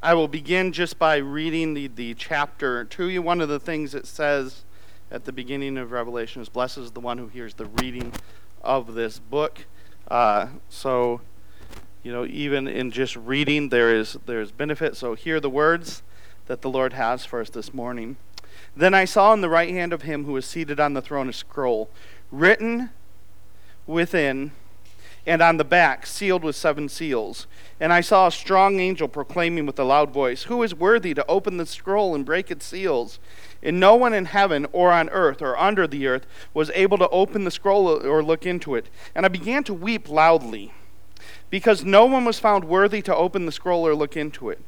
I will begin just by reading the, the chapter to you. One of the things it says at the beginning of Revelation is, Blessed is the one who hears the reading of this book. Uh, so, you know, even in just reading, there is there's benefit. So, hear the words that the Lord has for us this morning. Then I saw in the right hand of him who was seated on the throne a scroll written within and on the back sealed with seven seals. And I saw a strong angel proclaiming with a loud voice, Who is worthy to open the scroll and break its seals? And no one in heaven or on earth or under the earth was able to open the scroll or look into it. And I began to weep loudly, because no one was found worthy to open the scroll or look into it.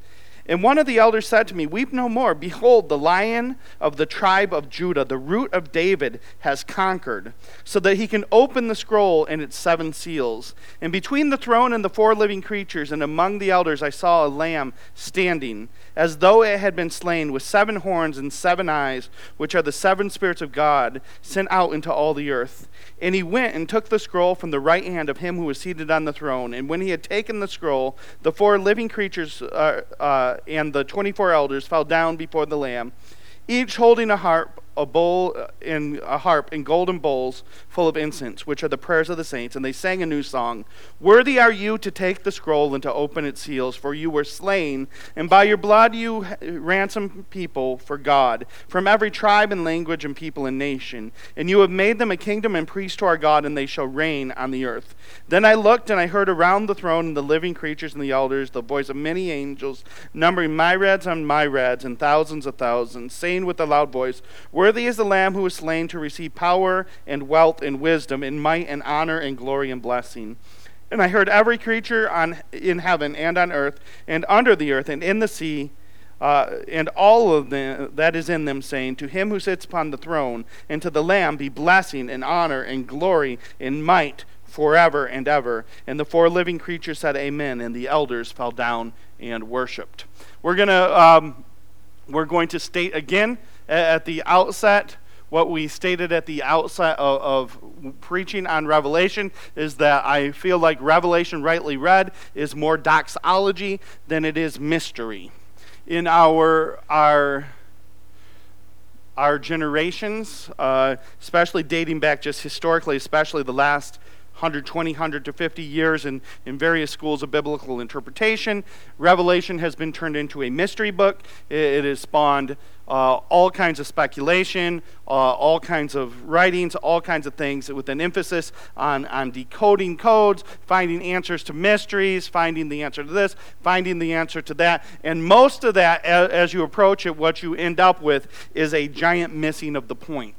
And one of the elders said to me, Weep no more. Behold, the lion of the tribe of Judah, the root of David, has conquered, so that he can open the scroll and its seven seals. And between the throne and the four living creatures, and among the elders, I saw a lamb standing, as though it had been slain, with seven horns and seven eyes, which are the seven spirits of God, sent out into all the earth. And he went and took the scroll from the right hand of him who was seated on the throne. And when he had taken the scroll, the four living creatures uh, uh, and the 24 elders fell down before the Lamb, each holding a harp a bowl uh, in a harp in golden bowls full of incense, which are the prayers of the saints, and they sang a new song. Worthy are you to take the scroll and to open its seals, for you were slain, and by your blood you ransomed people for God from every tribe and language and people and nation. And you have made them a kingdom and priests to our God, and they shall reign on the earth. Then I looked, and I heard around the throne and the living creatures and the elders the voice of many angels, numbering myriads on myriads and thousands of thousands, saying with a loud voice, Worthy is the Lamb who was slain to receive power and wealth and wisdom and might and honor and glory and blessing. And I heard every creature on, in heaven and on earth and under the earth and in the sea uh, and all of them that is in them, saying, To him who sits upon the throne and to the Lamb be blessing and honor and glory and might forever and ever. And the four living creatures said, Amen. And the elders fell down and worshipped. We're gonna um, we're going to state again at the outset, what we stated at the outset of, of, preaching on Revelation is that I feel like Revelation, rightly read, is more doxology than it is mystery. In our our our generations, uh, especially dating back just historically, especially the last 120, 150 years in, in various schools of biblical interpretation. Revelation has been turned into a mystery book. It, it has spawned uh, all kinds of speculation, uh, all kinds of writings, all kinds of things with an emphasis on, on decoding codes, finding answers to mysteries, finding the answer to this, finding the answer to that. And most of that, as, as you approach it, what you end up with is a giant missing of the point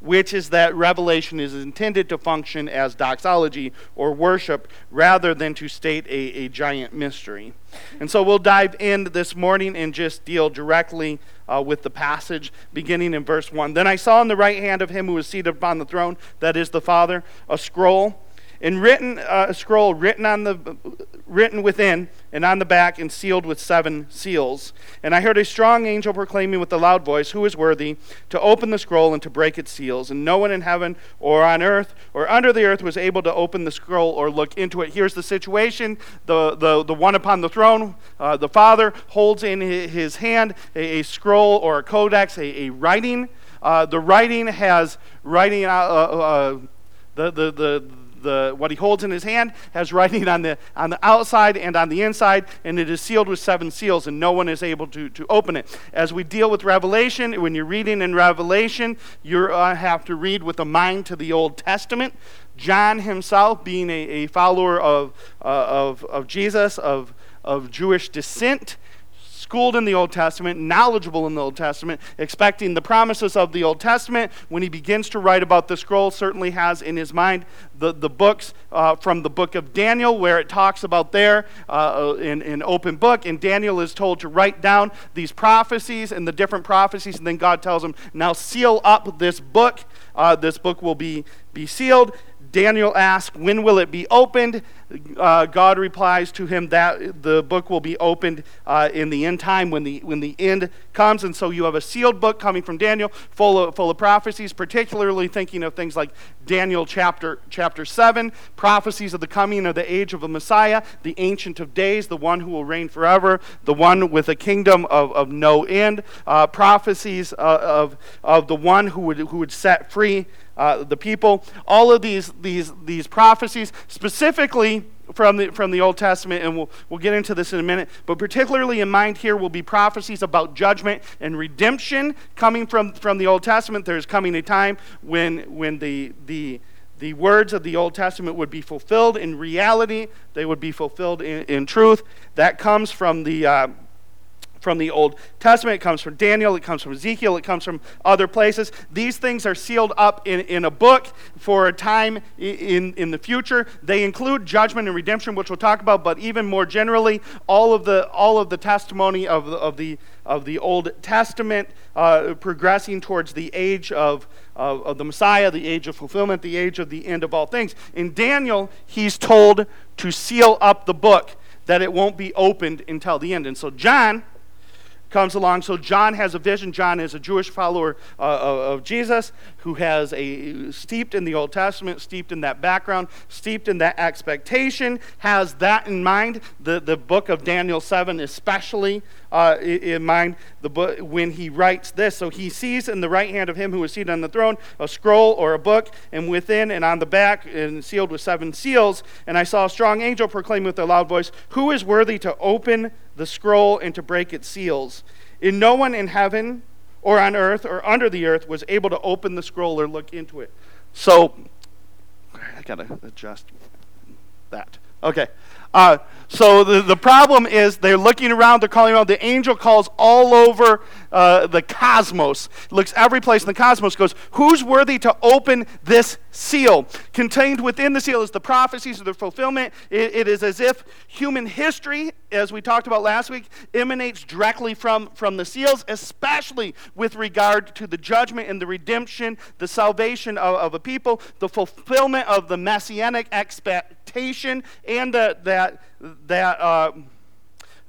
which is that revelation is intended to function as doxology or worship rather than to state a, a giant mystery. And so we'll dive in this morning and just deal directly uh, with the passage beginning in verse 1. Then I saw in the right hand of him who was seated upon the throne, that is the Father, a scroll and written uh, a scroll written on the written within and on the back and sealed with seven seals. And i heard a strong angel proclaiming with a loud voice who is worthy to open the scroll and to break its seals? And no one in heaven or on earth or under the earth was able to open the scroll or look into it. Here's the situation. The the, the one upon the throne uh, the father holds in his hand a, a scroll or a codex a, a writing. Uh, the writing has writing uh, uh, the, the, the the, what he holds in his hand has writing on the, on the outside and on the inside, and it is sealed with seven seals, and no one is able to, to open it. As we deal with Revelation, when you're reading in Revelation, you uh, have to read with a mind to the Old Testament. John himself, being a, a follower of, uh, of, of Jesus, of, of Jewish descent, schooled in the Old Testament, knowledgeable in the Old Testament, expecting the promises of the Old Testament, when he begins to write about the scroll, certainly has in his mind the, the books uh, from the book of Daniel, where it talks about there uh, in an open book, and Daniel is told to write down these prophecies and the different prophecies, and then God tells him, now seal up this book. Uh, this book will be, be sealed. Daniel asks, When will it be opened? uh, God replies to him that the book will be opened uh, in the end time when the, when the end comes. And so you have a sealed book coming from Daniel full of, full of prophecies, particularly thinking of things like Daniel chapter, chapter 7, prophecies of the coming of the age of the Messiah, the Ancient of Days, the one who will reign forever, the one with a kingdom of, of no end, uh, prophecies uh, of, of the one who would, who would set free uh, the people. All of these, these, these prophecies, specifically from the, from the Old Testament, and we'll, we'll get into this in a minute, but particularly in mind here will be prophecies about judgment and redemption coming from, from the Old Testament. There's coming a time when, when the, the, the words of the Old Testament would be fulfilled in reality, they would be fulfilled in, in truth. That comes from the. Uh, from the Old Testament, it comes from Daniel, it comes from Ezekiel, it comes from other places. These things are sealed up in, in a book for a time in, in the future. They include judgment and redemption, which we'll talk about, but even more generally, all of the, all of the testimony of the, of the, of the Old Testament uh, progressing towards the age of, of, of the Messiah, the age of fulfillment, the age of the end of all things. In Daniel, he's told to seal up the book, that it won't be opened until the end. And so, John comes along. So John has a vision. John is a Jewish follower uh, of, Jesus who has a steeped in the Old Testament, steeped in that background, steeped in that expectation, has that in mind. The, the book of Daniel 7 especially uh, in mind the book, when he writes this. So he sees in the right hand of him who is seated on the throne a scroll or a book, and within and on the back and sealed with seven seals. And I saw a strong angel proclaim with a loud voice, Who is worthy to open the scroll and to break its seals? And no one in heaven or on earth or under the earth was able to open the scroll or look into it. So I gotta adjust that. Okay. Uh, so the, the problem is they're looking around, they're calling around. The angel calls all over uh, the cosmos, looks every place in the cosmos, goes, Who's worthy to open this seal? Contained within the seal is the prophecies of the fulfillment. it, it is as if human history, as we talked about last week, emanates directly from, from the seals, especially with regard to the judgment and the redemption, the salvation of, of a people, the fulfillment of the messianic expectation, and the, that that. Uh,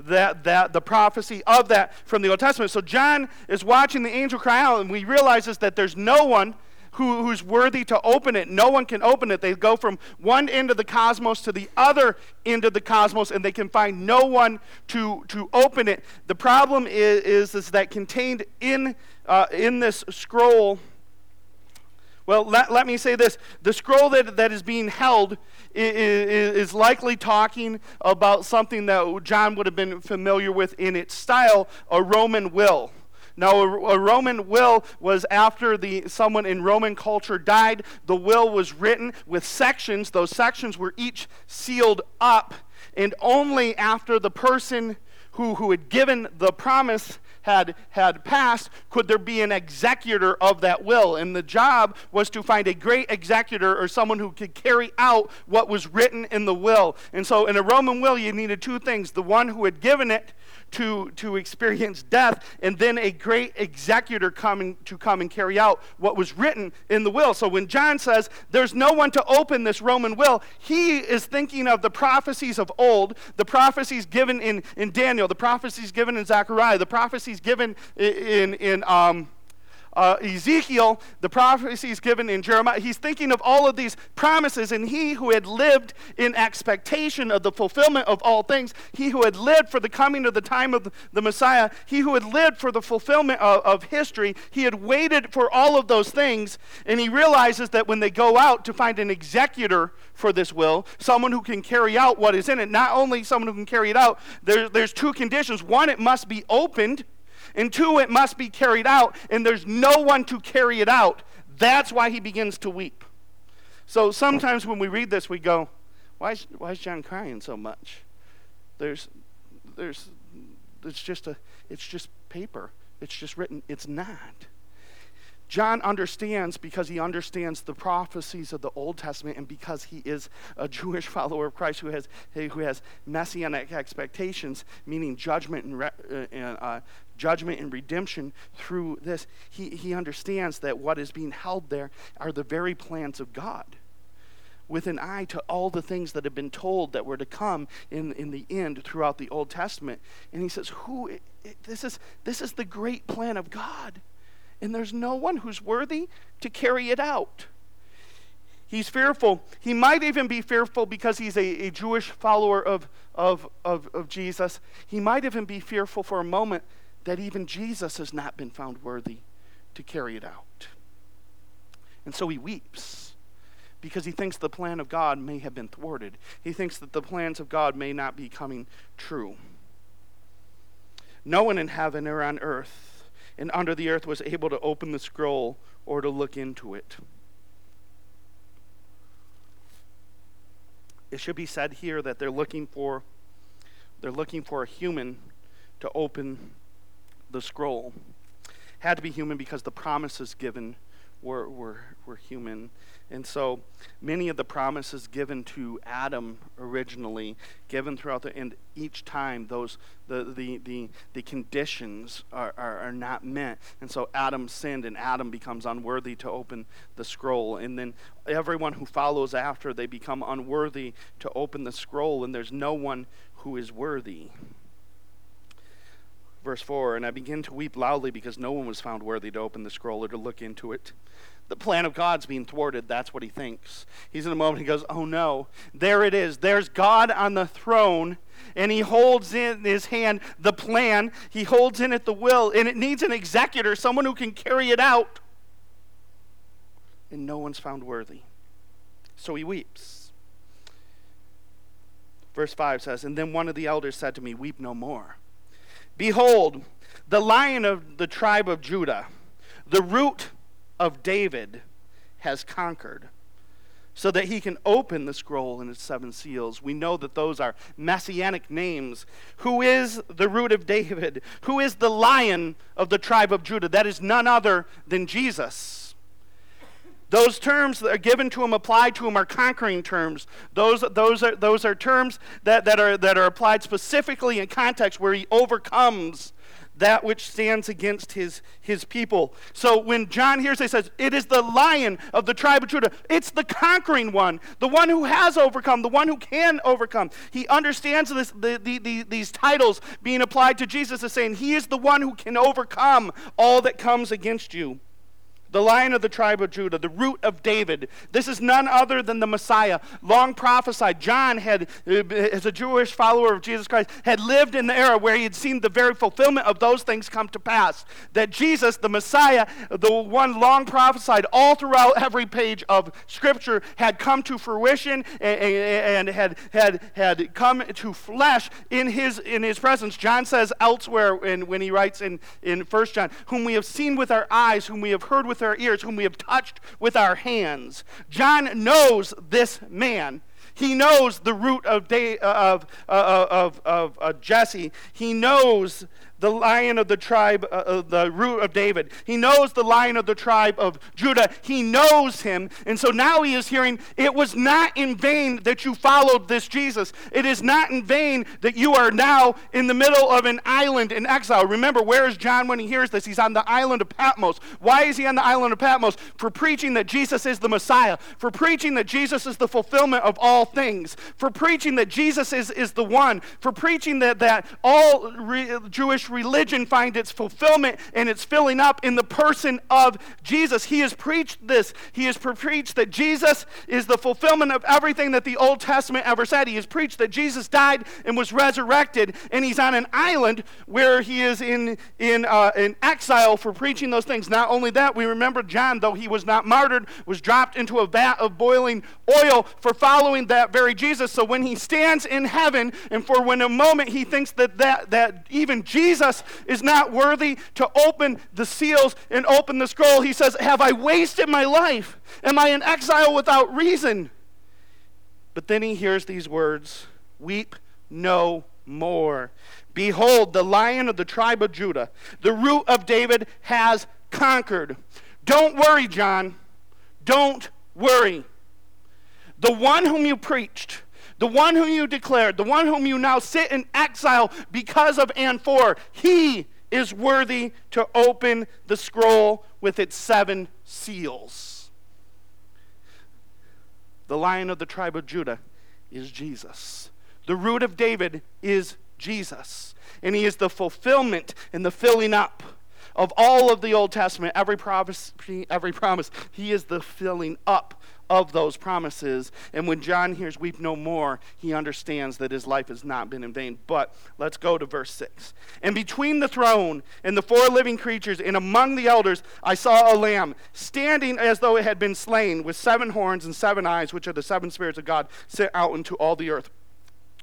that, that the prophecy of that from the Old Testament. So John is watching the angel cry out, and he realizes that there's no one who, who's worthy to open it. No one can open it. They go from one end of the cosmos to the other end of the cosmos, and they can find no one to, to open it. The problem is, is, is that contained in, uh, in this scroll well, let, let me say this the scroll that, that is being held is, is likely talking about something that John would have been familiar with in its style a Roman will. Now, a, a, Roman will was after the someone in Roman culture died. The will was written with sections. Those sections were each sealed up, and only after the person who, who had given the promise had, had passed, could there be an executor of that will? And the job was to find a great executor or someone who could carry out what was written in the will. And so in a Roman will, you needed two things the one who had given it to, to experience death, and then a great executor coming to come and carry out what was written in the will. So when John says there's no one to open this Roman will, he is thinking of the prophecies of old, the prophecies given in, in Daniel, the prophecies given in Zechariah, the prophecies given in, in, in um, uh, Ezekiel, the prophecies given in Jeremiah, he's thinking of all of these promises, and he who had lived in expectation of the fulfillment of all things, he who had lived for the coming of the time of the Messiah, he who had lived for the fulfillment of, of history, he had waited for all of those things, and he realizes that when they go out to find an executor for this will, someone who can carry out what is in it, not only someone who can carry it out, there, there's two conditions. One, it must be opened and two, it must be carried out, and there's no one to carry it out. That's why he begins to weep. So sometimes when we read this, we go, why is, why is John crying so much? There's, there's, it's just a, it's just paper. It's just written. It's not. John understands because he understands the prophecies of the Old Testament and because he is a Jewish follower of Christ who has, who has messianic expectations, meaning judgment and, uh, uh, judgment and redemption through this. He, he understands that what is being held there are the very plans of God. with an eye to all the things that have been told that were to come in, in the end throughout the Old Testament. And he says, Who it, it, this is this is the great plan of God. And there's no one who's worthy to carry it out. He's fearful. He might even be fearful because he's a, a Jewish follower of, of, of, of Jesus. He might even be fearful for a moment that even Jesus has not been found worthy to carry it out. And so he weeps because he thinks the plan of God may have been thwarted. He thinks that the plans of God may not be coming true. No one in heaven or on earth and under the earth was able to open the scroll or to look into it. It should be said here that they're looking for they're looking for a human to open the scroll. Had to be human because the promises given were, were, were human. And so many of the promises given to Adam originally, given throughout the and each time those the the the, the conditions are, are, are not met. And so Adam sinned and Adam becomes unworthy to open the scroll. And then everyone who follows after they become unworthy to open the scroll, and there's no one who is worthy. Verse 4 And I began to weep loudly because no one was found worthy to open the scroll or to look into it the plan of God's being thwarted. That's what he thinks. He's in a moment, he goes, Oh no, there it is. There's God on the throne, and he holds in his hand the plan, he holds in it the will, and it needs an executor, someone who can carry it out. And no one's found worthy. So he weeps. Verse 5 says, And then one of the elders said to me, Weep no more. Behold, the lion of the tribe of Judah, the root of David has conquered so that he can open the scroll and its seven seals. We know that those are messianic names. Who is the root of David? Who is the lion of the tribe of Judah? That is none other than Jesus. Those terms that are given to him, applied to him, are conquering terms. Those, those, are, those are terms that, that, are, that are applied specifically in context where he overcomes that which stands against his, his people. So when John hears, he says, It is the lion of the tribe of Judah. It's the conquering one, the one who has overcome, the one who can overcome. He understands this, the, the, the, these titles being applied to Jesus as saying, He is the one who can overcome all that comes against you the lion of the tribe of Judah, the root of David. This is none other than the Messiah, long prophesied. John had, uh, as a Jewish follower of Jesus Christ, had lived in the era where he had seen the very fulfillment of those things come to pass. That Jesus, the Messiah, the one long prophesied all throughout every page of Scripture, had come to fruition and, had, had, had come to flesh in his, in his presence. John says elsewhere in, when he writes in, in 1 John, whom we have seen with our eyes, whom we have heard with with our ears, whom we have touched with our hands. John knows this man. He knows the root of, uh, of, uh, uh, of, of, of Jesse. He knows the lion of the tribe, uh, the root of David. He knows the lion of the tribe of Judah. He knows him. And so now he is hearing, it was not in vain that you followed this Jesus. It is not in vain that you are now in the middle of an island in exile. Remember, where is John when he hears this? He's on the island of Patmos. Why is he on the island of Patmos? For preaching that Jesus is the Messiah, for preaching that Jesus is the fulfillment of all things, for preaching that Jesus is, is the one, for preaching that, that all re- Jewish religion find its fulfillment and its filling up in the person of Jesus. He has preached this. He has preached that Jesus is the fulfillment of everything that the Old Testament ever said. He has preached that Jesus died and was resurrected, and he's on an island where he is in, in, uh, in exile for preaching those things. Not only that, we remember John, though he was not martyred, was dropped into a vat of boiling oil for following that very Jesus. So when he stands in heaven, and for when a moment he thinks that, that, that even Jesus Jesus is not worthy to open the seals and open the scroll. He says, Have I wasted my life? Am I in exile without reason? But then he hears these words Weep no more. Behold, the lion of the tribe of Judah, the root of David, has conquered. Don't worry, John. Don't worry. The one whom you preached, the one whom you declared, the one whom you now sit in exile because of and for, he is worthy to open the scroll with its seven seals. the lion of the tribe of Judah, is Jesus. The root of David is Jesus. And he is the fulfillment and the filling up of all of the Old Testament, every promise, every promise. He is the filling up of those promises. And when John hears weep no more, he understands that his life has not been in vain. But let's go to verse 6. And between the throne and the four living creatures and among the elders, I saw a lamb standing as though it had been slain, with seven horns and seven eyes, which are the seven spirits of God, sent out into all the earth.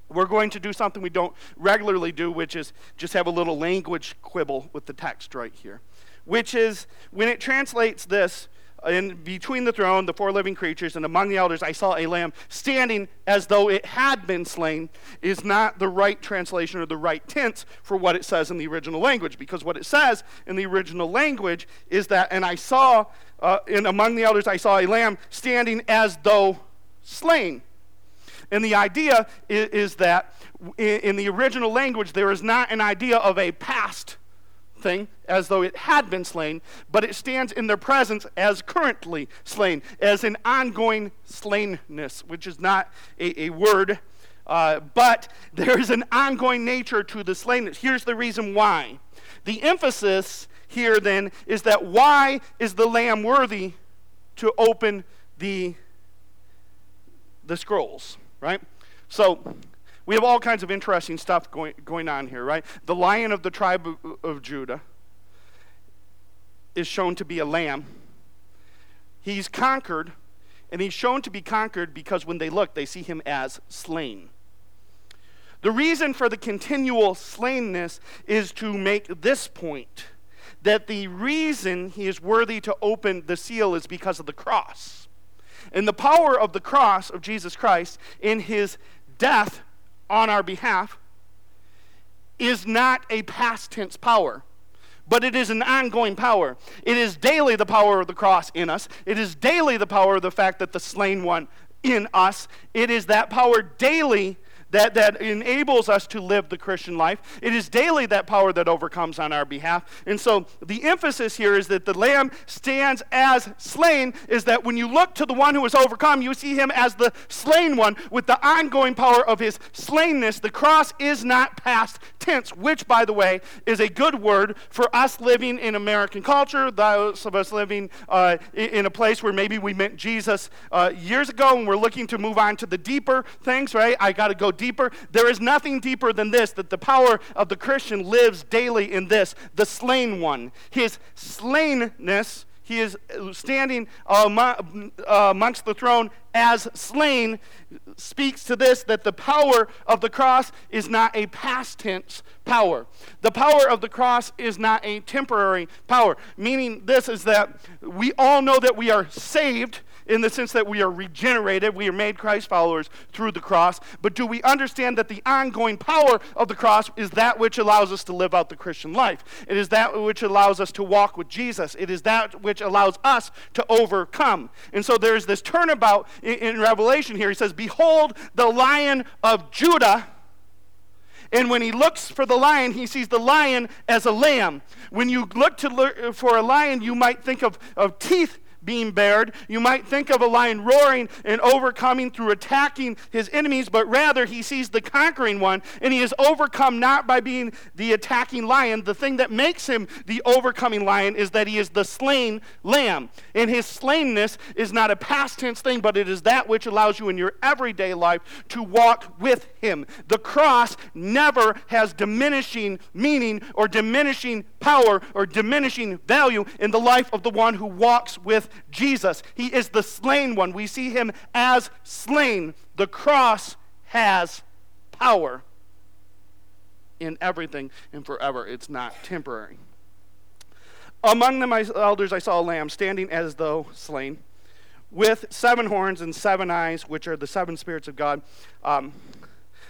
We're going to do something we don't regularly do, which is just have a little language quibble with the text right here. Which is, when it translates this, in between the throne, the four living creatures, and among the elders, I saw a lamb standing as though it had been slain, is not the right translation or the right tense for what it says in the original language. Because what it says in the original language is that, and I saw, uh, in among the elders, I saw a lamb standing as though slain. And the idea is, is that in, in the original language, there is not an idea of a past thing as though it had been slain, but it stands in their presence as currently slain, as an ongoing slainness, which is not a, a word, uh, but there is an ongoing nature to the slainness. Here's the reason why. The emphasis here then is that why is the lamb worthy to open the, the scrolls, right? So we have all kinds of interesting stuff going, going on here, right? The lion of the tribe of, of Judah is shown to be a lamb. He's conquered, and he's shown to be conquered because when they look, they see him as slain. The reason for the continual slainness is to make this point that the reason he is worthy to open the seal is because of the cross. And the power of the cross of Jesus Christ in his death on our behalf is not a past tense power, but it is an ongoing power. It is daily the power of the cross in us, it is daily the power of the fact that the slain one in us. It is that power daily that, that enables us to live the Christian life. It is daily that power that overcomes on our behalf. And so the emphasis here is that the Lamb stands as slain, is that when you look to the one who has overcome, you see him as the slain one with the ongoing power of his slainness. The cross is not past tense, which, by the way, is a good word for us living in American culture, those of us living uh, in a place where maybe we met Jesus uh, years ago and we're looking to move on to the deeper things, right? I got to go deeper. There is nothing deeper than this that the power of the Christian lives daily in this the slain one. His slainness, he is uh, standing uh, uh, amongst the throne as slain, speaks to this that the power of the cross is not a past tense power. The power of the cross is not a temporary power. Meaning, this is that we all know that we are saved in the sense that we are regenerated, we are made Christ followers through the cross. But do we understand that the ongoing power of the cross is that which allows us to live out the Christian life? It is that which allows us to walk with Jesus. It is that which allows us to overcome. And so there's this turnabout in, in Revelation here. He says, Behold, the lion of Judah. And when he looks for the lion, he sees the lion as a lamb. When you look to for a lion, you might think of, of teeth being bared. You might think of a lion roaring and overcoming through attacking his enemies, but rather he sees the conquering one, and he is overcome not by being the attacking lion. The thing that makes him the overcoming lion is that he is the slain lamb. And his slainness is not a past tense thing, but it is that which allows you in your everyday life to walk with him. The cross never has diminishing meaning or diminishing power or diminishing value in the life of the one who walks with Jesus. He is the slain one. We see him as slain. The cross has power in everything and forever. It's not temporary. Among the my elders, I saw a lamb standing as though slain, with seven horns and seven eyes, which are the seven spirits of God. Um,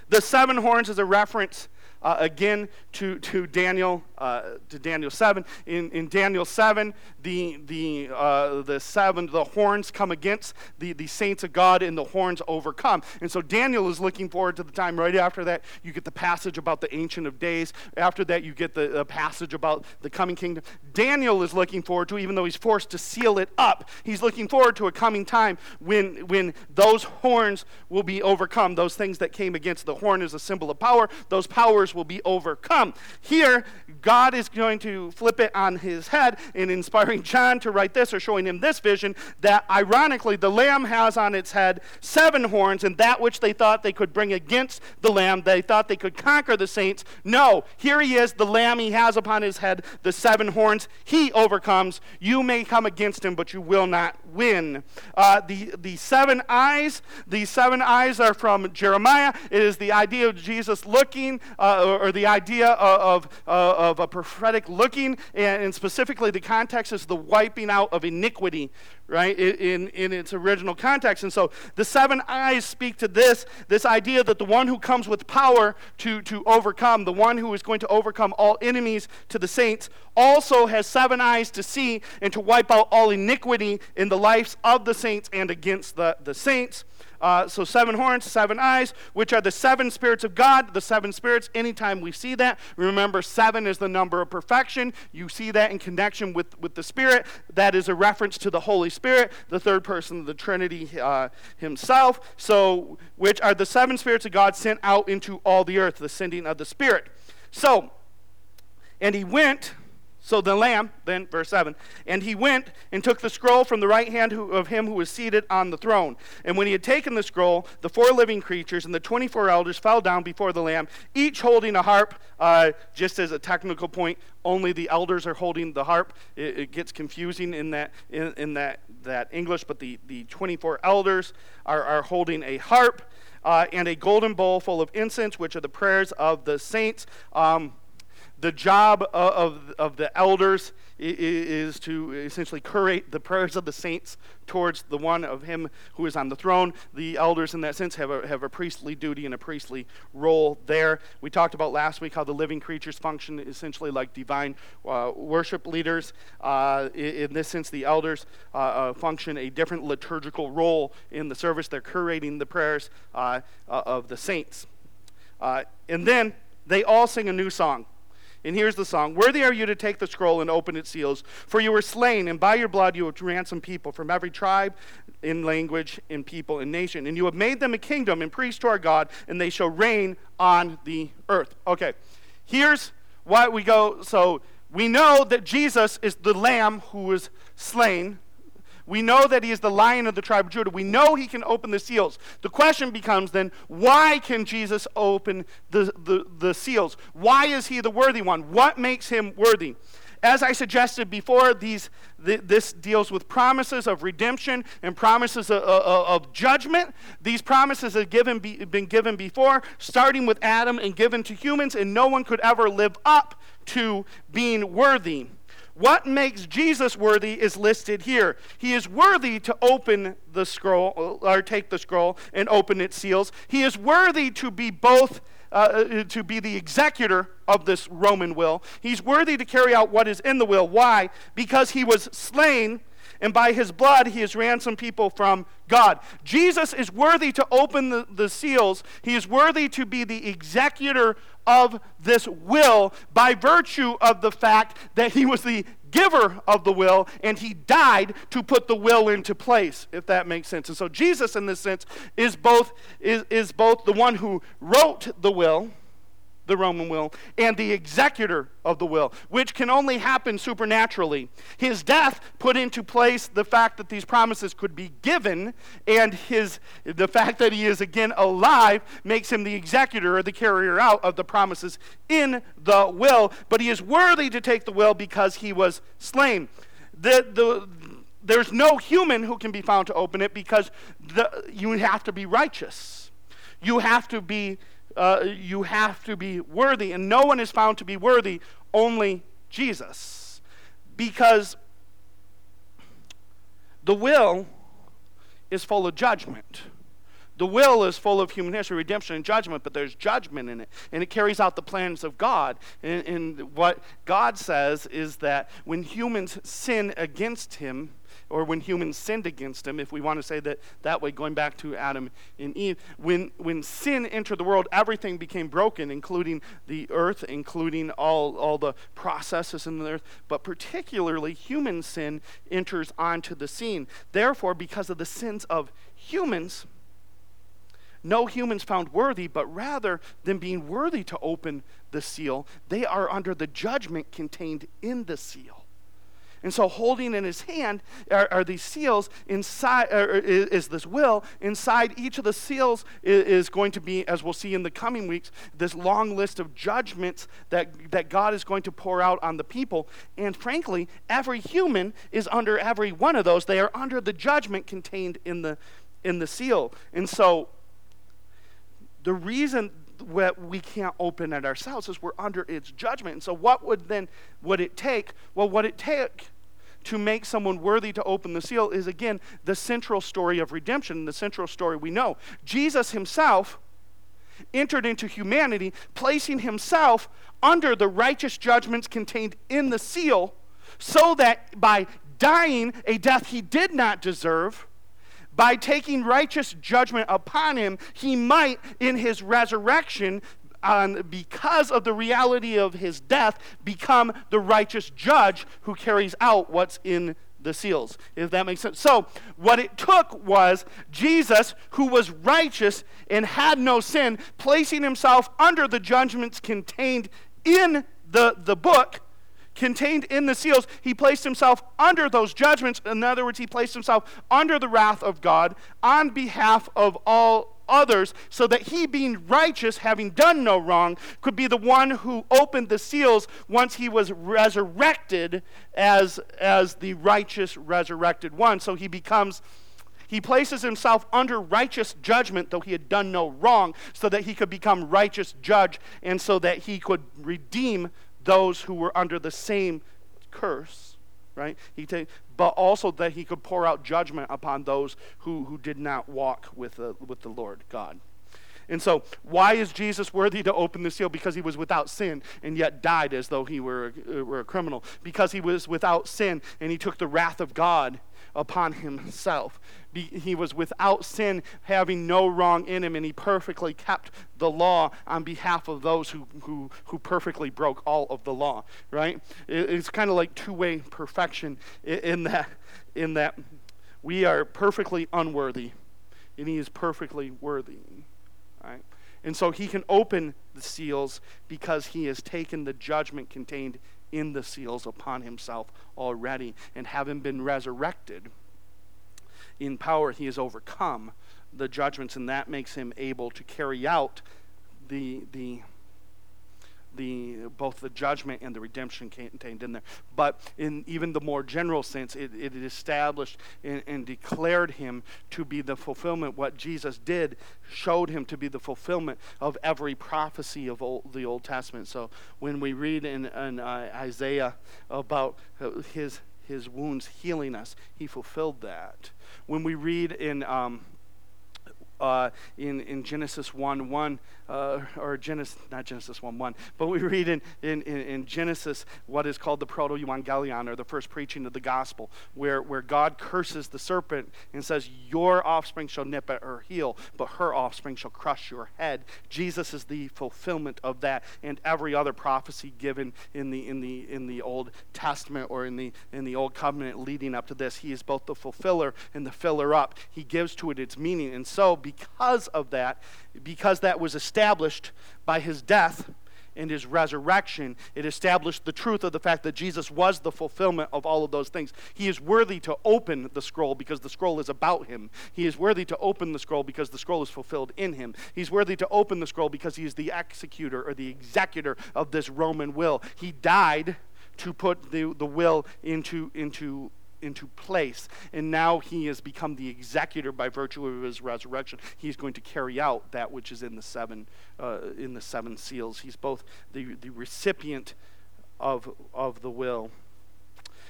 the seven horns is a reference uh, again to, to Daniel uh, to Daniel 7. In, in Daniel 7, the, the, uh, the seven, the horns come against the, the saints of God and the horns overcome. And so Daniel is looking forward to the time right after that. You get the passage about the Ancient of Days. After that, you get the, the passage about the coming kingdom. Daniel is looking forward to, even though he's forced to seal it up, he's looking forward to a coming time when, when those horns will be overcome. Those things that came against the horn is a symbol of power, those powers will be overcome. Here, God is going to flip it on his head in inspiring John to write this or showing him this vision that ironically the lamb has on its head seven horns, and that which they thought they could bring against the lamb, they thought they could conquer the saints. No, here he is, the lamb he has upon his head, the seven horns. He overcomes. You may come against him, but you will not win. Uh, the, the seven eyes, the seven eyes are from Jeremiah. It is the idea of Jesus looking, uh, or, or, the idea of, of, uh, of a prophetic looking, and, and, specifically the context is the wiping out of iniquity, right, in, in its original context. And so the seven eyes speak to this, this idea that the one who comes with power to, to overcome, the one who is going to overcome all enemies to the saints, also has seven eyes to see and to wipe out all iniquity in the lives of the saints and against the, the saints. Uh, so, seven horns, seven eyes, which are the seven spirits of God. The seven spirits, anytime we see that, remember seven is the number of perfection. You see that in connection with, with the Spirit. That is a reference to the Holy Spirit, the third person of the Trinity uh, Himself. So, which are the seven spirits of God sent out into all the earth, the sending of the Spirit. So, and He went so the Lamb, then, verse 7, and he went and took the scroll from the right hand of him who was seated on the throne. And when he had taken the scroll, the four living creatures and the 24 elders fell down before the Lamb, each holding a harp. Uh, just as a technical point, only the elders are holding the harp. It, it gets confusing in that, in, in, that, that English, but the, the 24 elders are, are holding a harp uh, and a golden bowl full of incense, which are the prayers of the saints. Um, the job of, of the elders is to essentially curate the prayers of the saints towards the one of him who is on the throne. The elders, in that sense, have a, have a priestly duty and a priestly role there. We talked about last week how the living creatures function essentially like divine uh, worship leaders. Uh, in, this sense, the elders uh, uh, function a different liturgical role in the service. They're curating the prayers uh, uh, of the saints. and then they all sing a new song. And here's the song Worthy are you to take the scroll and open its seals, for you were slain, and by your blood you have ransomed people from every tribe, in language, in people, and nation. And you have made them a kingdom and priests to our God, and they shall reign on the earth. Okay, here's why we go. So we know that Jesus is the lamb who was slain we know that he is the lion of the tribe of Judah. We know he can open the seals. The question becomes then, why can Jesus open the, the, the seals? Why is he the worthy one? What makes him worthy? As I suggested before, these, th- this deals with promises of redemption and promises of, of, of judgment. These promises have given be, been given before, starting with Adam and given to humans, and no one could ever live up to being worthy. What makes Jesus worthy is listed here. He is worthy to open the scroll, or take the scroll and open its seals. He is worthy to be both. Uh, to be the executor of this Roman will. He's worthy to carry out what is in the will. Why? Because he was slain and by his blood he has ransomed people from God. Jesus is worthy to open the, the seals. He is worthy to be the executor of this will by virtue of the fact that he was the giver of the will and he died to put the will into place if that makes sense and so jesus in this sense is both is, is both the one who wrote the will the Roman will, and the executor of the will, which can only happen supernaturally. His death put into place the fact that these promises could be given, and his, the fact that he is again alive makes him the executor or the carrier out of the promises in the will. But he is worthy to take the will because he was slain. The, the, there's no human who can be found to open it because the, you have to be righteous. You have to be uh, you have to be worthy. And no one is found to be worthy, only Jesus. Because the will is full of judgment. The will is full of human history, redemption, and judgment, but there's judgment in it. And it carries out the plans of God. And, and what God says is that when humans sin against Him, or when humans sinned against him, if we want to say that that way, going back to Adam and Eve. When, when sin entered the world, everything became broken, including the earth, including all, all the processes in the earth, but particularly human sin enters onto the scene. Therefore, because of the sins of humans, no humans found worthy, but rather than being worthy to open the seal, they are under the judgment contained in the seal. And so, holding in his hand are, are these seals. Inside is, is, this will. Inside each of the seals is, is, going to be, as we'll see in the coming weeks, this long list of judgments that, that God is going to pour out on the people. And frankly, every human is under every one of those. They are under the judgment contained in the in the seal. And so, the reason what we can't open it ourselves is we're under its judgment. And so what would then would it take? Well, what it take to make someone worthy to open the seal is again the central story of redemption, the central story we know. Jesus himself entered into humanity, placing himself under the righteous judgments contained in the seal, so that by dying a death he did not deserve, by taking righteous judgment upon him, he might, in his resurrection, on, because of the reality of his death, become the righteous judge who carries out what's in the seals, if that makes sense. So, what it took was Jesus, who was righteous and had no sin, placing himself under the judgments contained in the, the book, contained in the seals. He placed himself under those judgments. In other words, he placed himself under the wrath of God on behalf of all others, so that he, being righteous, having done no wrong, could be the one who opened the seals once he was resurrected as, as the righteous resurrected one. So he becomes. He places himself under righteous judgment, though he had done no wrong, so that he could become righteous judge and so that he could redeem those who were under the same curse right? He take, but also that he could pour out judgment upon those who, who did not walk with the, with the Lord God. And so, why is Jesus worthy to open the seal? Because he was without sin and yet died as though he were, were a criminal. Because he was without sin and he took the wrath of God upon himself. Be, he was without sin, having no wrong in him, and he perfectly kept the law on behalf of those who, who, who perfectly broke all of the law, right? It, it's kind of like two way perfection in, in, that, in that we are perfectly unworthy, and he is perfectly worthy, right? And so he can open the seals because he has taken the judgment contained in the seals upon himself already. And having been resurrected in power, he has overcome the judgments, and that makes him able to carry out the, the the both the judgment and the redemption contained in there. But in even the more general sense, it, it established and, and, declared him to be the fulfillment. What Jesus did showed him to be the fulfillment of every prophecy of old, the Old Testament. So when we read in, in uh, Isaiah about his his wounds healing us, he fulfilled that. When we read in um, uh, in, in Genesis 1 1, uh, or Genesis, not Genesis 1 1, but we read in, in, in Genesis what is called the Proto Evangelion, or the first preaching of the gospel, where, where God curses the serpent and says, Your offspring shall nip at her heel, but her offspring shall crush your head. Jesus is the fulfillment of that, and every other prophecy given in the, in the, in the Old Testament or in the, in the Old Covenant leading up to this. He is both the fulfiller and the filler up. He gives to it its meaning. And so, because of that, because that was established by his death and his resurrection, it established the truth of the fact that Jesus was the fulfillment of all of those things. He is worthy to open the scroll because the scroll is about him. He is worthy to open the scroll because the scroll is fulfilled in him. He's worthy to open the scroll because he is the executor or the executor of this Roman will. He died to put the, the will into, into into place. And now he has become the executor by virtue of his resurrection. He's going to carry out that which is in the seven, uh, in the seven seals. He's both the, the recipient of, of the will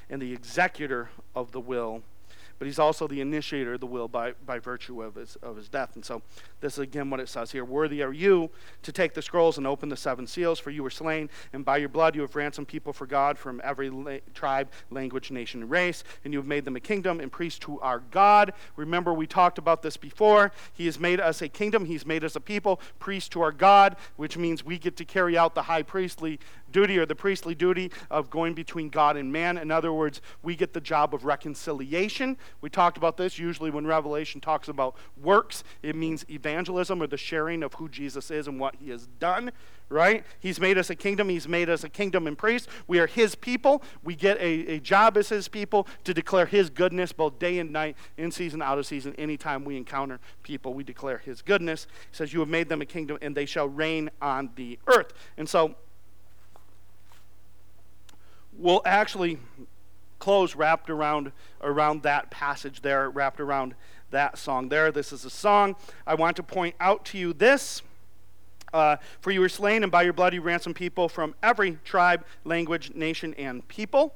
and the executor of the will. But he's also the initiator of the will by, by virtue of his, of his death. And so this is again what it says here Worthy are you to take the scrolls and open the seven seals, for you were slain, and by your blood you have ransomed people for God from every la- tribe, language, nation, and race, and you have made them a kingdom and priests to our God. Remember, we talked about this before. He has made us a kingdom, He's made us a people, priests to our God, which means we get to carry out the high priestly duty or the priestly duty of going between God and man. In other words, we get the job of reconciliation. We talked about this usually when Revelation talks about works, it means evangelism or the sharing of who Jesus is and what he has done, right? He's made us a kingdom, he's made us a kingdom and priest. We are his people. We get a, a job as his people to declare his goodness both day and night, in season, out of season. Anytime we encounter people, we declare his goodness. He says, You have made them a kingdom, and they shall reign on the earth. And so we'll actually close wrapped around around that passage there, wrapped around that song there. This is a song. I want to point out to you this. Uh, for you were slain, and by your blood you ransomed people from every tribe, language, nation, and people.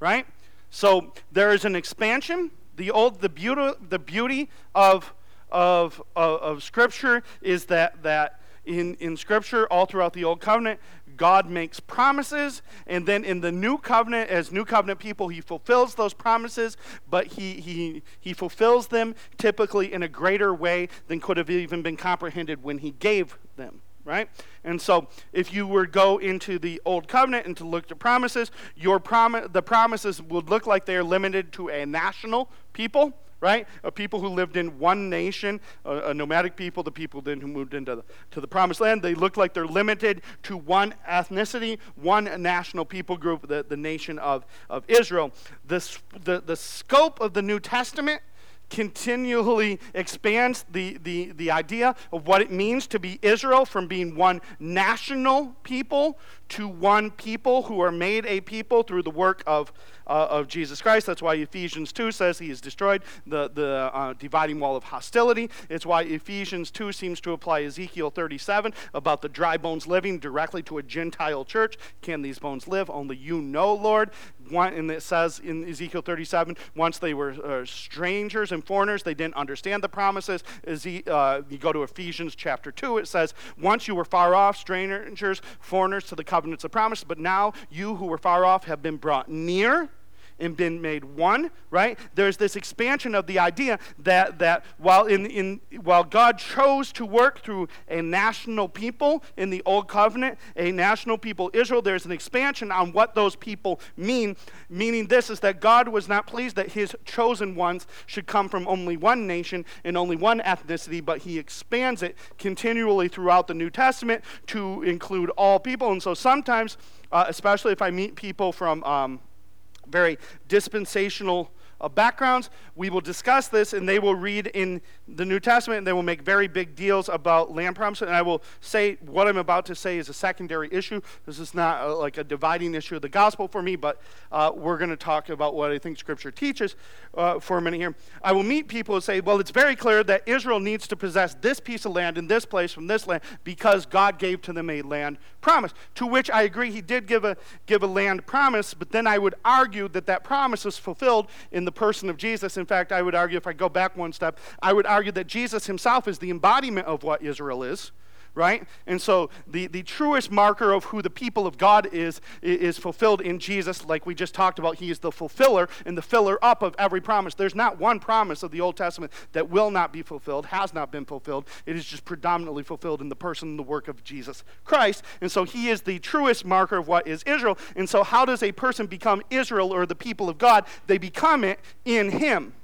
Right? So there is an expansion. The old, the beauty, the beauty of, of, of, of Scripture is that that in, in Scripture, all throughout the Old Covenant, God makes promises, and then in the new covenant, as new covenant people, he fulfills those promises, but he, he, he fulfills them typically in a greater way than could have even been comprehended when he gave them right? And so if you were to go into the old covenant and to look at promises, your prom- the promises would look like they're limited to a national people, right? Of people who lived in one nation, a, a, nomadic people, the people then who moved into the, to the promised land. They look like they're limited to one ethnicity, one national people group, the, the nation of, of Israel. This, the, the scope of the New Testament continually expands the, the, the idea of what it means to be Israel from being one national people to one people who are made a people through the work of, uh, of Jesus Christ. That's why Ephesians 2 says he has destroyed the, the uh, dividing wall of hostility. It's why Ephesians 2 seems to apply Ezekiel 37 about the dry bones living directly to a Gentile church. Can these bones live? Only you know, Lord. One, and it says in Ezekiel 37 once they were uh, strangers and foreigners, they didn't understand the promises. He, uh, you go to Ephesians chapter 2, it says, Once you were far off, strangers, foreigners to the covenants of promise, but now you who were far off have been brought near and been made one, right? There's this expansion of the idea that, that while, in, in, while God chose to work through a national people in the Old Covenant, a national people, Israel, there's an expansion on what those people mean. Meaning, this is that God was not pleased that his chosen ones should come from only one nation and only one ethnicity, but he expands it continually throughout the New Testament to include all people. And so sometimes, uh, especially if I meet people from, um, very dispensational uh, backgrounds. We will discuss this, and they will read in the New Testament, and they will make very big deals about land promises. And I will say what I'm about to say is a secondary issue. This is not uh, like a dividing issue of the gospel for me, but uh, we're going to talk about what I think Scripture teaches uh, for a minute here. I will meet people who say, well, it's very clear that Israel needs to possess this piece of land in this place from this land because God gave to them a land promise. To which I agree, He did give a give a land promise, but then I would argue that that promise is fulfilled in the the person of Jesus. In fact, I would argue, if I go back one step, I would argue that Jesus himself is the embodiment of what Israel is right? And so the, the truest marker of who the people of God is is fulfilled in Jesus, like we just talked about. He is the fulfiller and the filler up of every promise. There's not one promise of the Old Testament that will not be fulfilled, has not been fulfilled. It is just predominantly fulfilled in the person and the work of Jesus Christ. And so he is the truest marker of what is Israel. And so how does a person become Israel or the people of God? They become it in him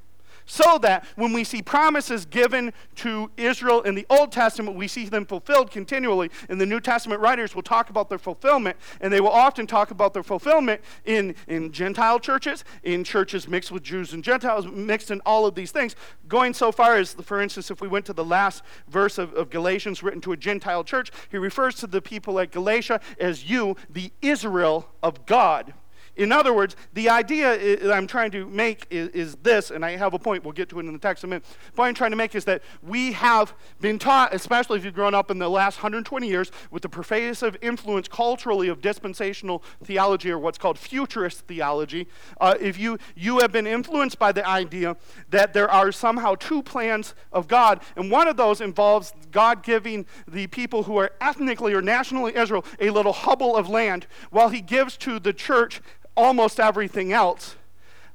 so that when we see promises given to Israel in the Old Testament, we see them fulfilled continually. And the New Testament writers will talk about their fulfillment, and they will often talk about their fulfillment in, in Gentile churches, in churches mixed with Jews and Gentiles, mixed in all of these things. Going so far as, for instance, if we went to the last verse of, of Galatians written to a Gentile church, he refers to the people at Galatia as you, the Israel of God. In other words, the idea i- I'm trying to make is, is this, and I have a point, we'll get to it in the text in a minute. The point I'm trying to make is that we have been taught, especially if you've grown up in the last 120 years, with the pervasive influence culturally of dispensational theology or what's called futurist theology. Uh, if you, you have been influenced by the idea that there are somehow two plans of God, and one of those involves God giving the people who are ethnically or nationally Israel a little hubble of land, while He gives to the church almost everything else.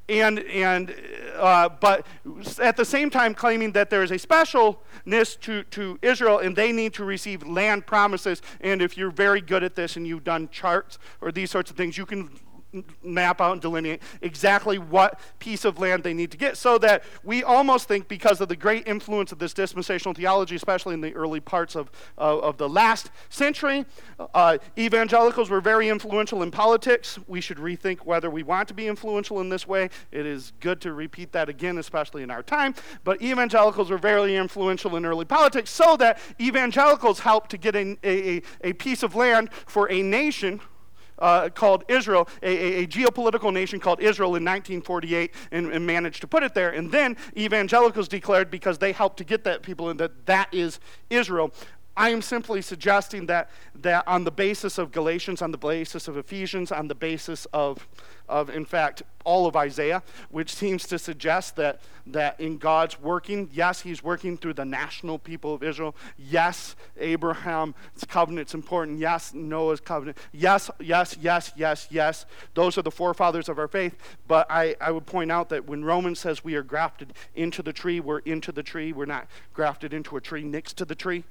And, and uh, but at the same time claiming that there is a specialness to, to Israel and they need to receive land promises. And if you're very good at this and you've done charts or these sorts of things, you can map out and delineate exactly what piece of land they need to get so that we almost think because of the great influence of this dispensational theology especially in the early parts of, of the last century uh, evangelicals were very influential in politics. We should rethink whether we want to be influential in this way. It is good to repeat that again especially in our time. But evangelicals were very influential in early politics so that evangelicals helped to get a, a, a piece of land for a nation uh, called Israel, a, a, a, geopolitical nation called Israel in 1948, and, and, managed to put it there. And then evangelicals declared, because they helped to get that people in, that that is Israel. I am simply suggesting that, that on the basis of Galatians, on the basis of Ephesians, on the basis of, of, in fact, all of Isaiah, which seems to suggest that, that in God's working, yes, He's working through the national people of Israel. Yes, Abraham's covenant's important. Yes, Noah's covenant. Yes, yes, yes, yes, yes. Those are the forefathers of our faith. But I, I would point out that when Romans says we are grafted into the tree, we're into the tree. We're not grafted into a tree next to the tree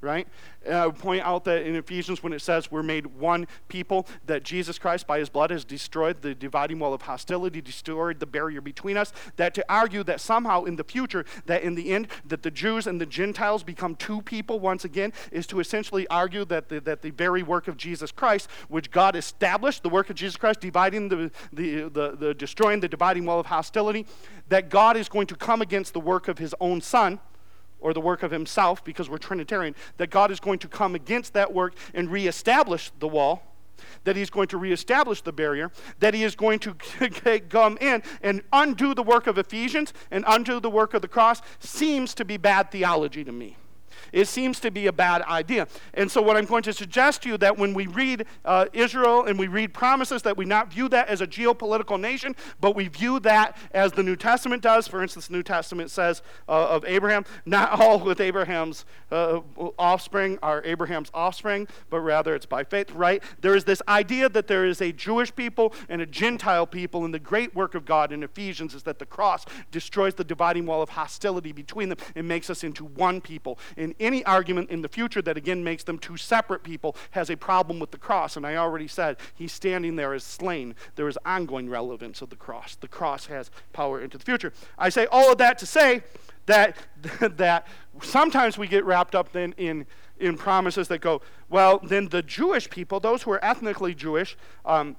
right? Would point out that in Ephesians, when it says we're made one people, that Jesus Christ, by his blood, has destroyed the dividing wall of hostility, destroyed the barrier between us, that to argue that somehow in the future, that in the end, that the Jews and the Gentiles become two people once again, is to essentially argue that the, that the very work of Jesus Christ, which God established, the work of Jesus Christ, dividing the, the, the, the destroying the dividing wall of hostility, that God is going to come against the work of his own Son, or the work of himself, because we're Trinitarian, that God is going to come against that work and reestablish the wall, that he's going to reestablish the barrier, that he is going to come in and undo the work of Ephesians and undo the work of the cross, seems to be bad theology to me. It seems to be a bad idea. And so, what I'm going to suggest to you that when we read uh, Israel and we read promises, that we not view that as a geopolitical nation, but we view that as the New Testament does. For instance, the New Testament says uh, of Abraham, not all with Abraham's uh, offspring are Abraham's offspring, but rather it's by faith, right? There is this idea that there is a Jewish people and a Gentile people, and the great work of God in Ephesians is that the cross destroys the dividing wall of hostility between them and makes us into one people. In any argument in the future that again makes them two separate people has a problem with the cross. And I already said he's standing there as slain. There is ongoing relevance of the cross. The cross has power into the future. I say all of that to say that that sometimes we get wrapped up then in in promises that go well. Then the Jewish people, those who are ethnically Jewish, um,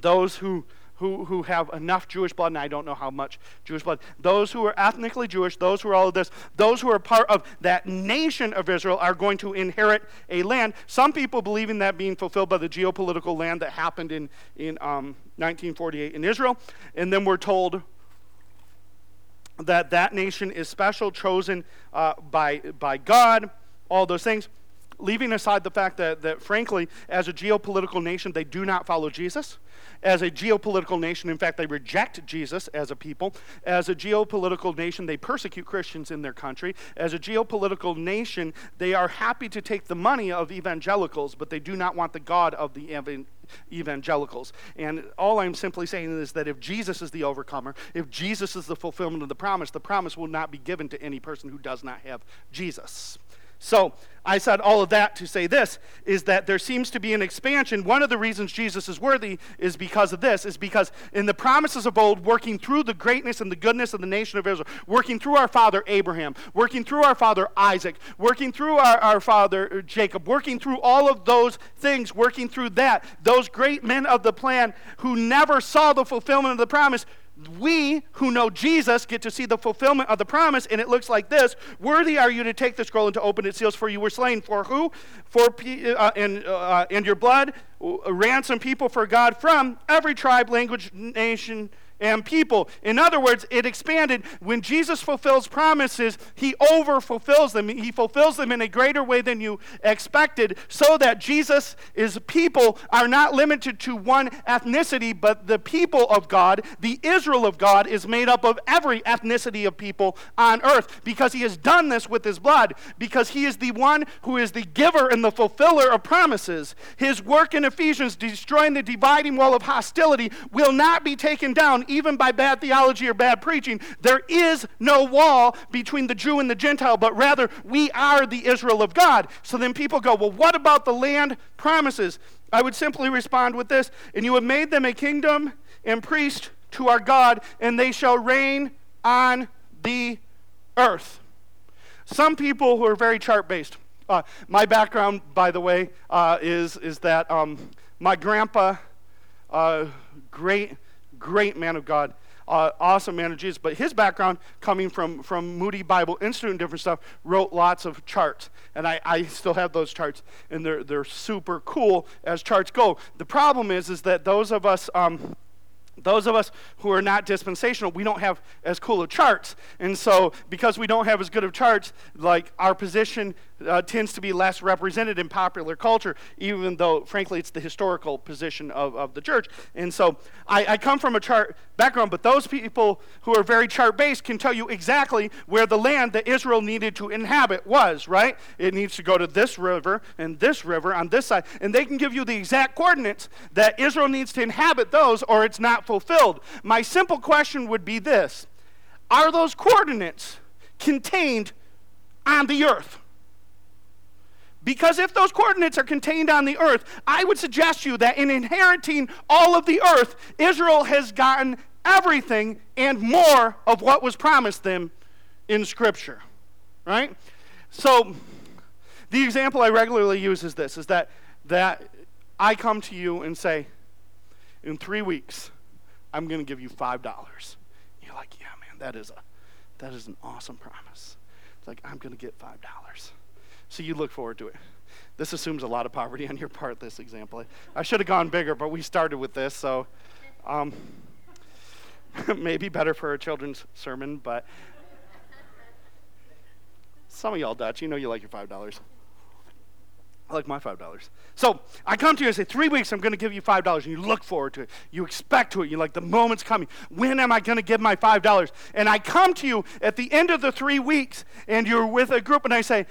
those who who, who have enough Jewish blood, and I don't know how much Jewish blood, those who are ethnically Jewish, those who are all of this, those who are part of that nation of Israel are going to inherit a land. Some people believe in that being fulfilled by the geopolitical land that happened in, in um, 1948 in Israel. And then we're told that that nation is special, chosen uh, by, by God, all those things leaving aside the fact that, that, frankly, as a geopolitical nation, they do not follow Jesus. As a geopolitical nation, in fact, they reject Jesus as a people. As a geopolitical nation, they persecute Christians in their country. As a geopolitical nation, they are happy to take the money of evangelicals, but they do not want the God of the evangelicals. And all I'm simply saying is that if Jesus is the overcomer, if Jesus is the fulfillment of the promise, the promise will not be given to any person who does not have Jesus. So I said all of that to say this is that there seems to be an expansion. One of the reasons Jesus is worthy is because of this, is because in the promises of old, working through the greatness and the goodness of the nation of Israel, working through our father Abraham, working through our father Isaac, working through our, our father Jacob, working through all of those things, working through that, those great men of the plan who never saw the fulfillment of the promise we who know Jesus get to see the fulfillment of the promise, and it looks like this Worthy are you to take the scroll and to open its seals, for you were slain for who? For uh, and, uh, and your blood, uh, ransom people for God from every tribe, language, nation, and people. In other words, it expanded. When Jesus fulfills promises, he over fulfills them. He fulfills them in a greater way than you expected, so that Jesus' people are not limited to one ethnicity, but the people of God, the Israel of God, is made up of every ethnicity of people on earth because he has done this with his blood, because he is the one who is the giver and the fulfiller of promises. His work in Ephesians, destroying the dividing wall of hostility, will not be taken down even by bad theology or bad preaching. There is no wall between the Jew and the Gentile, but rather we are the Israel of God. So then people go, well, what about the land promises? I would simply respond with this And you have made them a kingdom and priest to our God, and they shall reign on the earth. Some people who are very chart based. Uh, my background, by the way, uh, is, is that um, my grandpa, uh, great great man of God, uh, awesome man of Jesus. But his background, coming from, from Moody Bible Institute and different stuff, wrote lots of charts. And I, I still have those charts, and they're, they're super cool as charts go. The problem is, is that those of us, um, those of us who are not dispensational, we don't have as cool of charts. And so, because we don't have as good of charts, like our position uh, tends to be less represented in popular culture, even though, frankly, it's the historical position of, of the church. And so I, I come from a chart background, but those people who are very chart based can tell you exactly where the land that Israel needed to inhabit was, right? It needs to go to this river and this river on this side. And they can give you the exact coordinates that Israel needs to inhabit those, or it's not fulfilled. My simple question would be this Are those coordinates contained on the earth? Because if those coordinates are contained on the earth, I would suggest you that in inheriting all of the earth, Israel has gotten everything and more of what was promised them in Scripture. Right? So, the example I regularly use is this is that, that I come to you and say, in three weeks, I'm going to give you $5. You're like, yeah, man, that is, a, that is an awesome promise. It's like, I'm going to get $5. So you look forward to it. This assumes a lot of poverty on your part, this example. I should have gone bigger, but we started with this, so um, maybe better for a children's sermon, but some of y'all Dutch, you know you like your $5. I like my $5. So I come to you and say, three weeks, I'm going to give you $5. And you look forward to it. You expect to it. You're like, the moment's coming. When am I going to give my $5? And I come to you at the end of the three weeks, and you're with a group, and I say,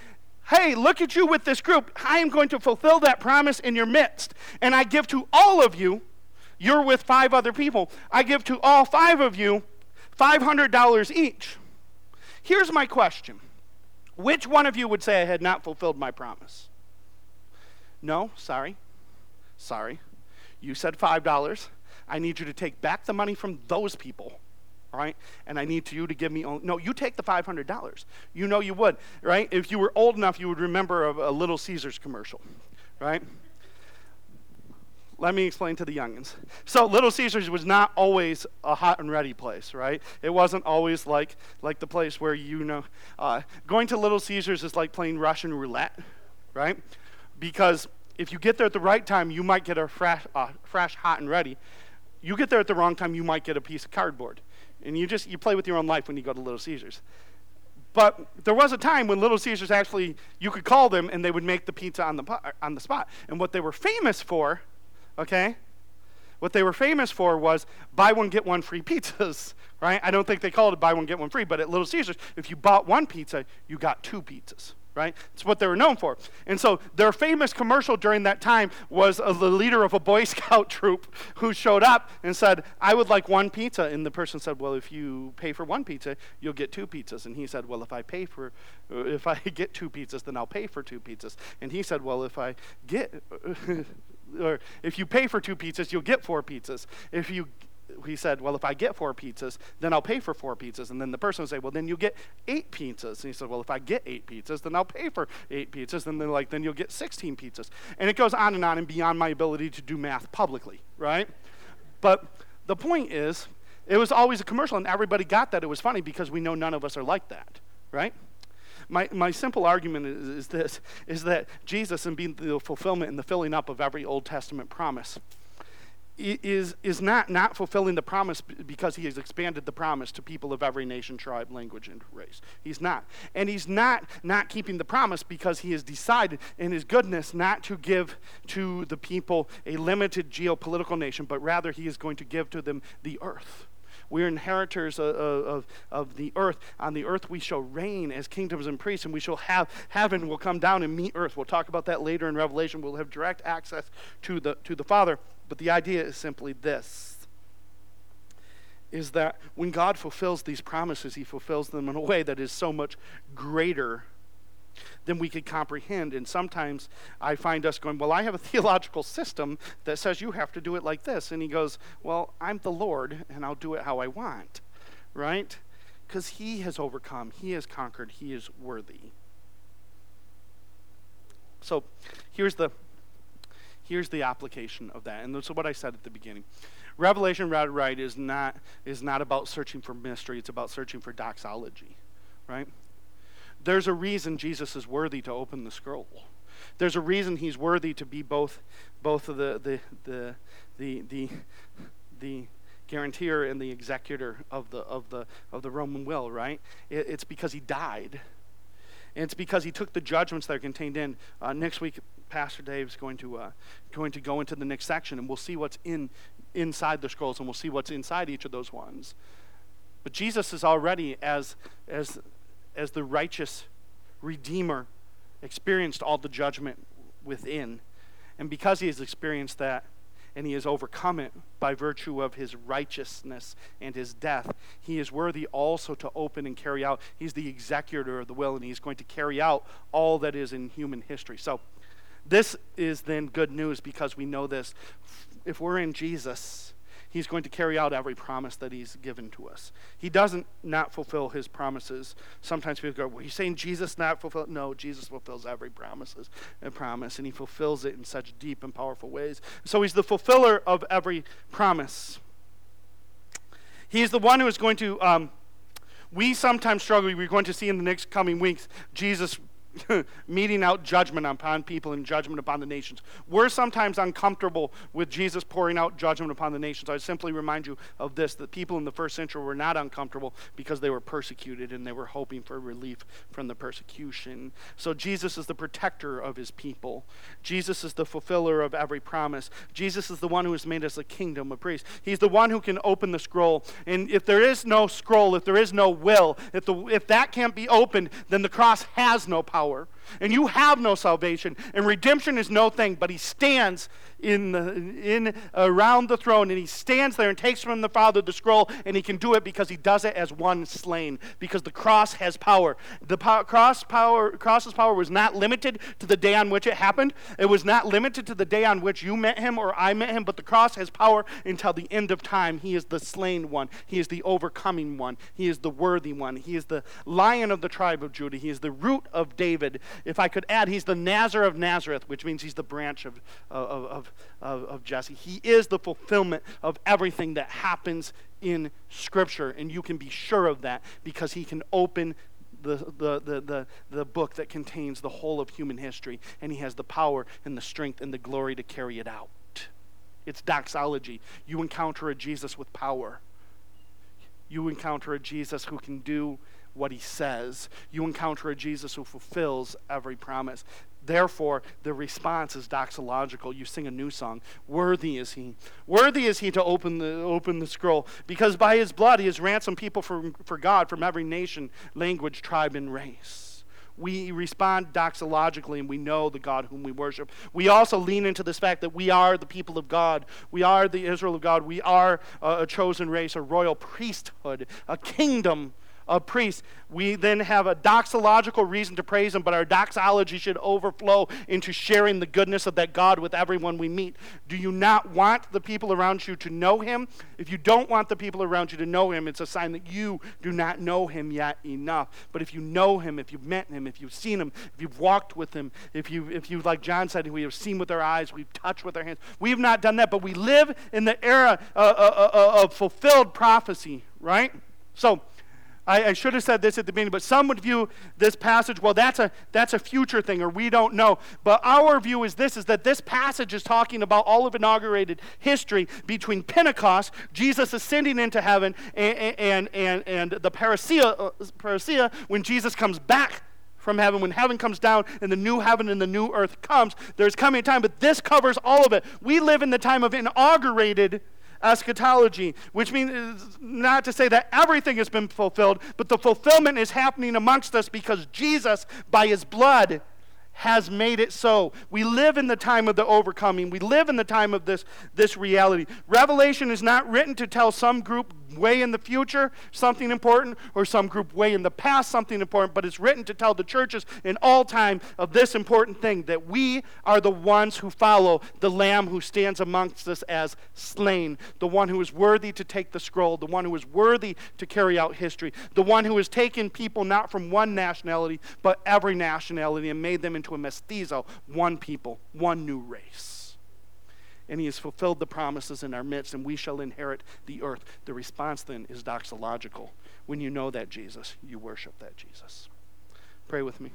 hey, look at you with this group. I am going to fulfill that promise in your midst. And I give to all of you, you're with five other people, I give to all five of you $500 each. Here's my question Which one of you would say I had not fulfilled my promise? No, sorry. Sorry. You said $5. I need you to take back the money from those people right? And I need you to give me, no, you take the $500. You know you would, right? If you were old enough, you would remember a, a Little Caesars commercial, right? Let me explain to the youngins. So Little Caesars was not always a hot and ready place, right? It wasn't always like, like the place where you know, uh, going to Little Caesars is like playing Russian roulette, right? Because if you get there at the right time, you might get a fresh, uh, fresh hot and ready. You get there at the wrong time, you might get a piece of cardboard and you just you play with your own life when you go to Little Caesars. But there was a time when Little Caesars actually you could call them and they would make the pizza on the on the spot. And what they were famous for, okay? What they were famous for was buy one get one free pizzas, right? I don't think they called it buy one get one free, but at Little Caesars, if you bought one pizza, you got two pizzas right? It's what they were known for. And so their famous commercial during that time was uh, the leader of a Boy Scout troop who showed up and said, I would like one pizza. And the person said, Well, if you pay for one pizza, you'll get two pizzas. And he said, Well, if I pay for, uh, if I get two pizzas, then I'll pay for two pizzas. And he said, Well, if I get, or if you pay for two pizzas, you'll get four pizzas. If you he said, Well, if I get four pizzas, then I'll pay for four pizzas. And then the person would say, Well, then you get eight pizzas. And he said, Well, if I get eight pizzas, then I'll pay for eight pizzas. And they're like, Then you'll get 16 pizzas. And it goes on and on and beyond my ability to do math publicly, right? But the point is It was always a commercial, and everybody got that. It was funny because we know none of us are like that, right? My, my simple argument is, is this is that Jesus, and being the fulfillment and the filling up of every Old Testament promise, is, is not, not fulfilling the promise because he has expanded the promise to people of every nation, tribe, language, and race. He's not. And he's not not keeping the promise because he has decided in his goodness not to give to the people a limited geopolitical nation, but rather he is going to give to them the earth. We're inheritors of, of, of, the earth. On the earth, we shall reign as kingdoms and priests, and we shall have heaven will come down and meet earth. We'll talk about that later in Revelation. We'll have direct access to the, to the Father. But the idea is simply this is that when God fulfills these promises, He fulfills them in a way that is so much greater than we could comprehend. And sometimes I find us going, Well, I have a theological system that says you have to do it like this. And He goes, Well, I'm the Lord, and I'll do it how I want, right? Because He has overcome, He has conquered, He is worthy. So here's the here's the application of that. And that's what I said at the beginning. Revelation read right is not is not about searching for mystery, it's about searching for doxology. Right? There's a reason Jesus is worthy to open the scroll. There's a reason he's worthy to be both both the the the the the, the guarantor and the executor of the of the of the Roman will, right? It, it's because he died. And it's because he took the judgments that are contained in. Uh, next week, Pastor Dave is going to uh, going to go into the next section, and we'll see what's in inside the scrolls, and we'll see what's inside each of those ones. But Jesus is already as as as the righteous redeemer experienced all the judgment within, and because he has experienced that, and he has overcome it by virtue of his righteousness and his death. He is worthy also to open and carry out. He's the executor of the will, and he's going to carry out all that is in human history. So, this is then good news because we know this. If we're in Jesus, He's going to carry out every promise that He's given to us. He doesn't not fulfill His promises. Sometimes people go, "Well, you saying Jesus not fulfill?" No, Jesus fulfills every promises and promise, and He fulfills it in such deep and powerful ways. So He's the fulfiller of every promise. He's the one who is going to. Um, we sometimes struggle. We're going to see in the next coming weeks Jesus meting out judgment upon people and judgment upon the nations. We're sometimes uncomfortable with Jesus pouring out judgment upon the nations. I simply remind you of this that people in the first century were not uncomfortable because they were persecuted and they were hoping for relief from the persecution. So Jesus is the protector of his people. Jesus is the fulfiller of every promise. Jesus is the one who has made us a kingdom of priests. He's the one who can open the scroll. And if there is no scroll, if there is no will, if, the, if that can't be opened, then the cross has no power power, and you have no salvation, and redemption is no thing, but he stands in, the, in around the throne, and he stands there and takes from the Father the scroll, and he can do it because he does it as one slain, because the cross has power. The po- cross power, cross's power was not limited to the day on which it happened. It was not limited to the day on which you met him or I met him, but the cross has power until the end of time. He is the slain one. He is the overcoming one. He is the worthy one. He is the lion of the tribe of Judah. He is the root of David. If I could add, he's the Nazar of Nazareth, which means he's the branch of, of, of, of, Jesse. He is the fulfillment of everything that happens in Scripture, and you can be sure of that because he can open the, the, the, the, the book that contains the whole of human history, and he has the power and the strength and the glory to carry it out. It's doxology. You encounter a Jesus with power. You encounter a Jesus who can do what he says. You encounter a Jesus who fulfills every promise. Therefore, the response is doxological. You sing a new song. Worthy is he. Worthy is he to open the, open the scroll, because by his blood he has ransomed people for, for God from every nation, language, tribe, and race. We respond doxologically and we know the God whom we worship. We also lean into this fact that we are the people of God. We are the Israel of God. We are a, a chosen race, a royal priesthood, a kingdom of priests. We then have a doxological reason to praise him, but our doxology should overflow into sharing the goodness of that God with everyone we meet. Do you not want the people around you to know him? If you don't want the people around you to know him, it's a sign that you do not know him yet enough. But if you know him, if you've met him, if you've seen him, if you've walked with him, if you, if you like John said, we have seen with our eyes, we've touched with our hands, we have not done that, but we live in the era uh, uh, uh, of fulfilled prophecy, right? So, I, I, should have said this at the beginning, but some would view this passage, well, that's a, that's a future thing, or we don't know. But our view is this, is that this passage is talking about all of inaugurated history between Pentecost, Jesus ascending into heaven, and, and, and, and the parousia, parousia, when Jesus comes back from heaven, when heaven comes down and the new heaven and the new earth comes, there's coming a time, but this covers all of it. We live in the time of inaugurated eschatology, which means uh, not to say that everything has been fulfilled, but the fulfillment is happening amongst us because Jesus, by his blood, has made it so. We live in the time of the overcoming. We live in the time of this, this reality. Revelation is not written to tell some group way in the future something important or some group way in the past something important, but it's written to tell the churches in all time of this important thing that we are the ones who follow the Lamb who stands amongst us as slain, the one who is worthy to take the scroll, the one who is worthy to carry out history, the one who has taken people not from one nationality, but every nationality and made them into a mestizo, one people, one new race. And he has fulfilled the promises in our midst, and we shall inherit the earth. The response then is doxological. When you know that Jesus, you worship that Jesus. Pray with me.